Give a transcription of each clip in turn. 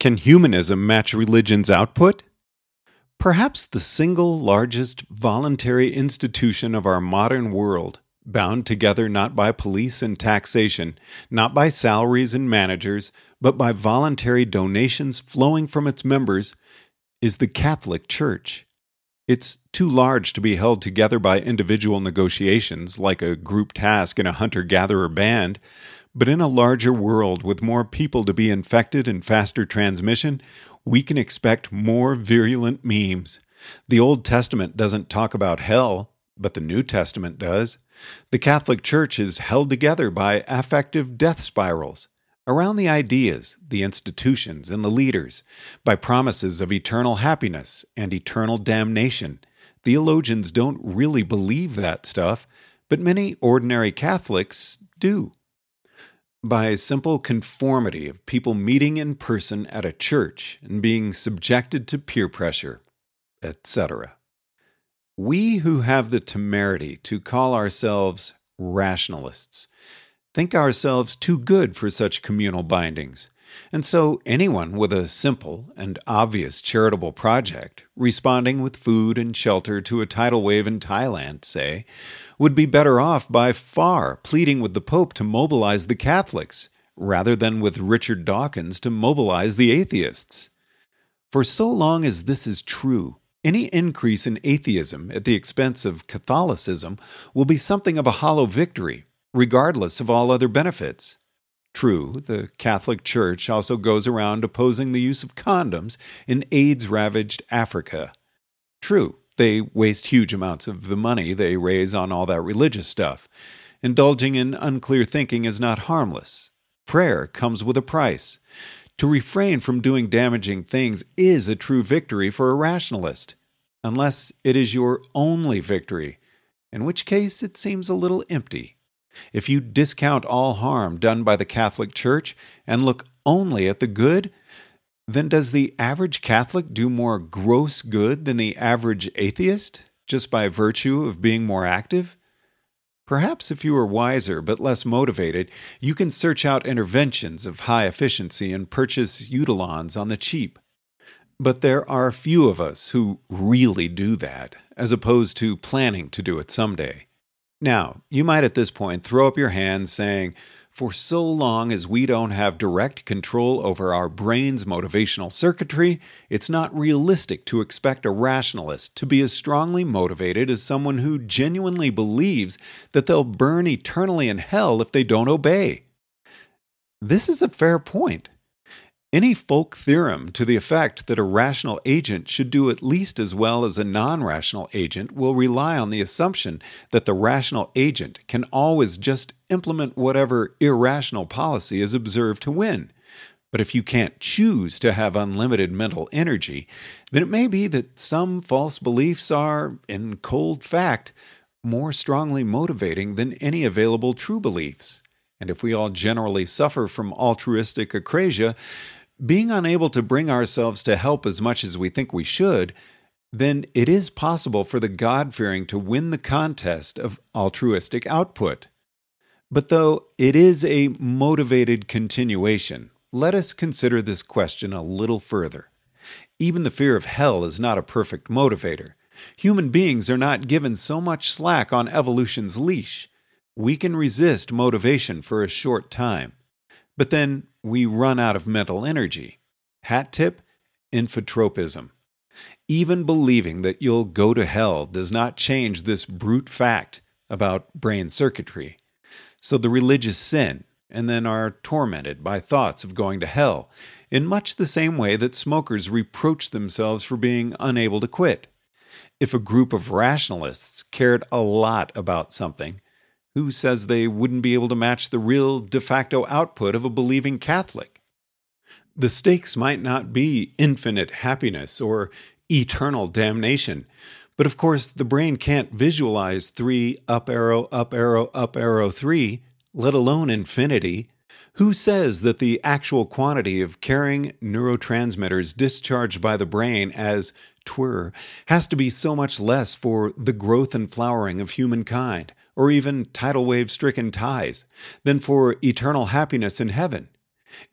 Can humanism match religion's output? Perhaps the single largest voluntary institution of our modern world, bound together not by police and taxation, not by salaries and managers, but by voluntary donations flowing from its members, is the Catholic Church. It's too large to be held together by individual negotiations, like a group task in a hunter gatherer band, but in a larger world with more people to be infected and faster transmission, we can expect more virulent memes. The Old Testament doesn't talk about hell, but the New Testament does. The Catholic Church is held together by affective death spirals around the ideas, the institutions, and the leaders, by promises of eternal happiness and eternal damnation. Theologians don't really believe that stuff, but many ordinary Catholics do by simple conformity of people meeting in person at a church and being subjected to peer pressure, etc. We who have the temerity to call ourselves rationalists think ourselves too good for such communal bindings and so, anyone with a simple and obvious charitable project, responding with food and shelter to a tidal wave in Thailand, say, would be better off by far pleading with the Pope to mobilize the Catholics, rather than with Richard Dawkins to mobilize the atheists. For so long as this is true, any increase in atheism at the expense of Catholicism will be something of a hollow victory, regardless of all other benefits. True, the Catholic Church also goes around opposing the use of condoms in AIDS ravaged Africa. True, they waste huge amounts of the money they raise on all that religious stuff. Indulging in unclear thinking is not harmless. Prayer comes with a price. To refrain from doing damaging things is a true victory for a rationalist, unless it is your only victory, in which case it seems a little empty. If you discount all harm done by the Catholic Church and look only at the good, then does the average Catholic do more gross good than the average atheist, just by virtue of being more active? Perhaps if you are wiser but less motivated, you can search out interventions of high efficiency and purchase utilons on the cheap. But there are few of us who really do that, as opposed to planning to do it someday. Now, you might at this point throw up your hands saying, for so long as we don't have direct control over our brain's motivational circuitry, it's not realistic to expect a rationalist to be as strongly motivated as someone who genuinely believes that they'll burn eternally in hell if they don't obey. This is a fair point. Any folk theorem to the effect that a rational agent should do at least as well as a non rational agent will rely on the assumption that the rational agent can always just implement whatever irrational policy is observed to win. But if you can't choose to have unlimited mental energy, then it may be that some false beliefs are, in cold fact, more strongly motivating than any available true beliefs. And if we all generally suffer from altruistic acrasia, being unable to bring ourselves to help as much as we think we should, then it is possible for the God fearing to win the contest of altruistic output. But though it is a motivated continuation, let us consider this question a little further. Even the fear of hell is not a perfect motivator. Human beings are not given so much slack on evolution's leash. We can resist motivation for a short time. But then we run out of mental energy. Hat tip infotropism. Even believing that you'll go to hell does not change this brute fact about brain circuitry. So the religious sin and then are tormented by thoughts of going to hell, in much the same way that smokers reproach themselves for being unable to quit. If a group of rationalists cared a lot about something, who says they wouldn't be able to match the real de facto output of a believing Catholic? The stakes might not be infinite happiness or eternal damnation, but of course the brain can't visualize three up arrow, up arrow, up arrow three, let alone infinity. Who says that the actual quantity of caring neurotransmitters discharged by the brain as twir has to be so much less for the growth and flowering of humankind? Or even tidal wave stricken Thais, than for eternal happiness in heaven.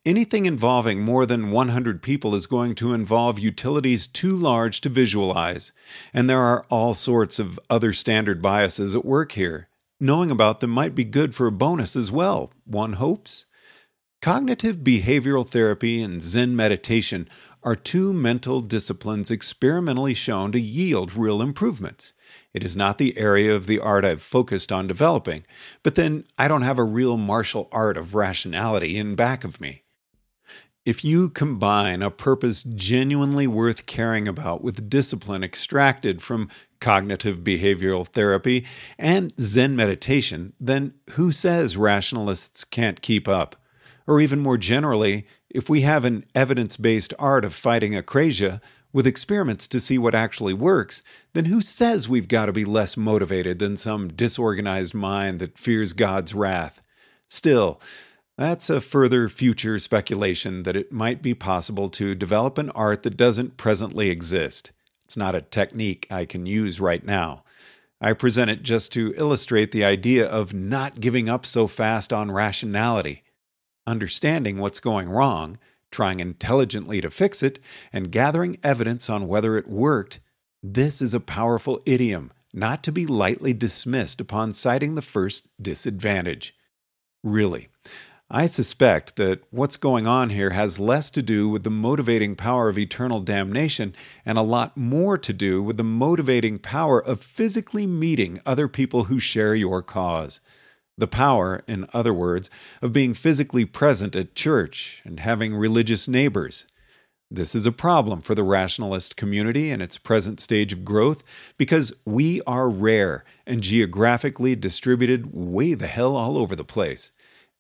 Anything involving more than 100 people is going to involve utilities too large to visualize, and there are all sorts of other standard biases at work here. Knowing about them might be good for a bonus as well, one hopes. Cognitive behavioral therapy and Zen meditation are two mental disciplines experimentally shown to yield real improvements. It is not the area of the art I've focused on developing, but then I don't have a real martial art of rationality in back of me. If you combine a purpose genuinely worth caring about with discipline extracted from cognitive behavioral therapy and Zen meditation, then who says rationalists can't keep up? Or even more generally, if we have an evidence based art of fighting acrasia with experiments to see what actually works, then who says we've got to be less motivated than some disorganized mind that fears God's wrath? Still, that's a further future speculation that it might be possible to develop an art that doesn't presently exist. It's not a technique I can use right now. I present it just to illustrate the idea of not giving up so fast on rationality understanding what's going wrong, trying intelligently to fix it, and gathering evidence on whether it worked, this is a powerful idiom, not to be lightly dismissed upon citing the first disadvantage. Really, I suspect that what's going on here has less to do with the motivating power of eternal damnation and a lot more to do with the motivating power of physically meeting other people who share your cause. The power, in other words, of being physically present at church and having religious neighbors. This is a problem for the rationalist community in its present stage of growth because we are rare and geographically distributed way the hell all over the place.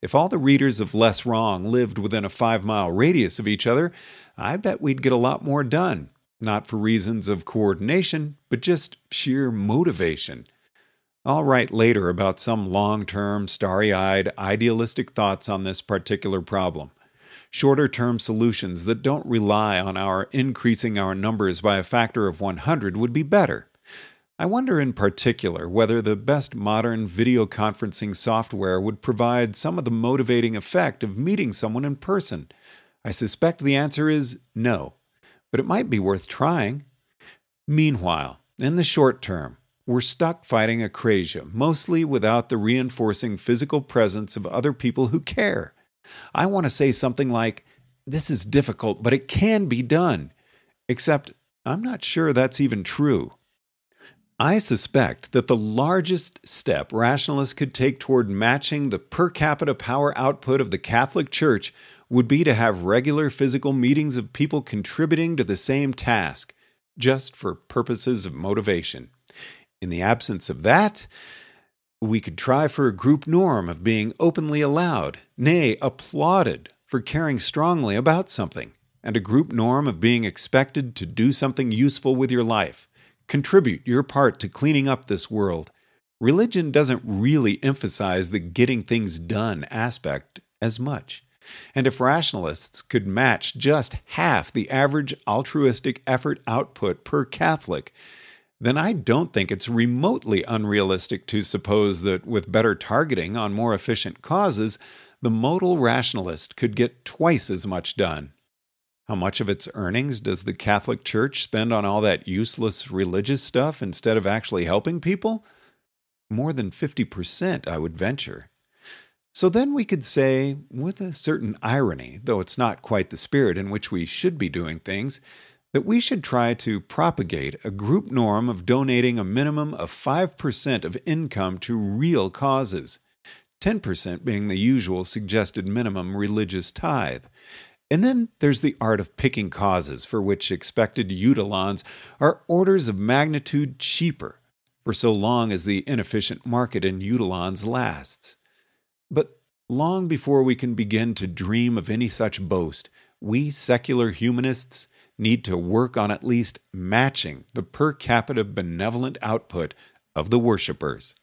If all the readers of Less Wrong lived within a five mile radius of each other, I bet we'd get a lot more done. Not for reasons of coordination, but just sheer motivation. I'll write later about some long term, starry eyed, idealistic thoughts on this particular problem. Shorter term solutions that don't rely on our increasing our numbers by a factor of 100 would be better. I wonder in particular whether the best modern video conferencing software would provide some of the motivating effect of meeting someone in person. I suspect the answer is no, but it might be worth trying. Meanwhile, in the short term, we're stuck fighting acrasia, mostly without the reinforcing physical presence of other people who care. I want to say something like, This is difficult, but it can be done. Except, I'm not sure that's even true. I suspect that the largest step rationalists could take toward matching the per capita power output of the Catholic Church would be to have regular physical meetings of people contributing to the same task, just for purposes of motivation. In the absence of that, we could try for a group norm of being openly allowed, nay, applauded, for caring strongly about something, and a group norm of being expected to do something useful with your life, contribute your part to cleaning up this world. Religion doesn't really emphasize the getting things done aspect as much. And if rationalists could match just half the average altruistic effort output per Catholic, then I don't think it's remotely unrealistic to suppose that with better targeting on more efficient causes, the modal rationalist could get twice as much done. How much of its earnings does the Catholic Church spend on all that useless religious stuff instead of actually helping people? More than 50%, I would venture. So then we could say, with a certain irony, though it's not quite the spirit in which we should be doing things, that we should try to propagate a group norm of donating a minimum of 5% of income to real causes, 10% being the usual suggested minimum religious tithe. And then there's the art of picking causes for which expected utilons are orders of magnitude cheaper for so long as the inefficient market in utilons lasts. But long before we can begin to dream of any such boast, we secular humanists need to work on at least matching the per capita benevolent output of the worshippers.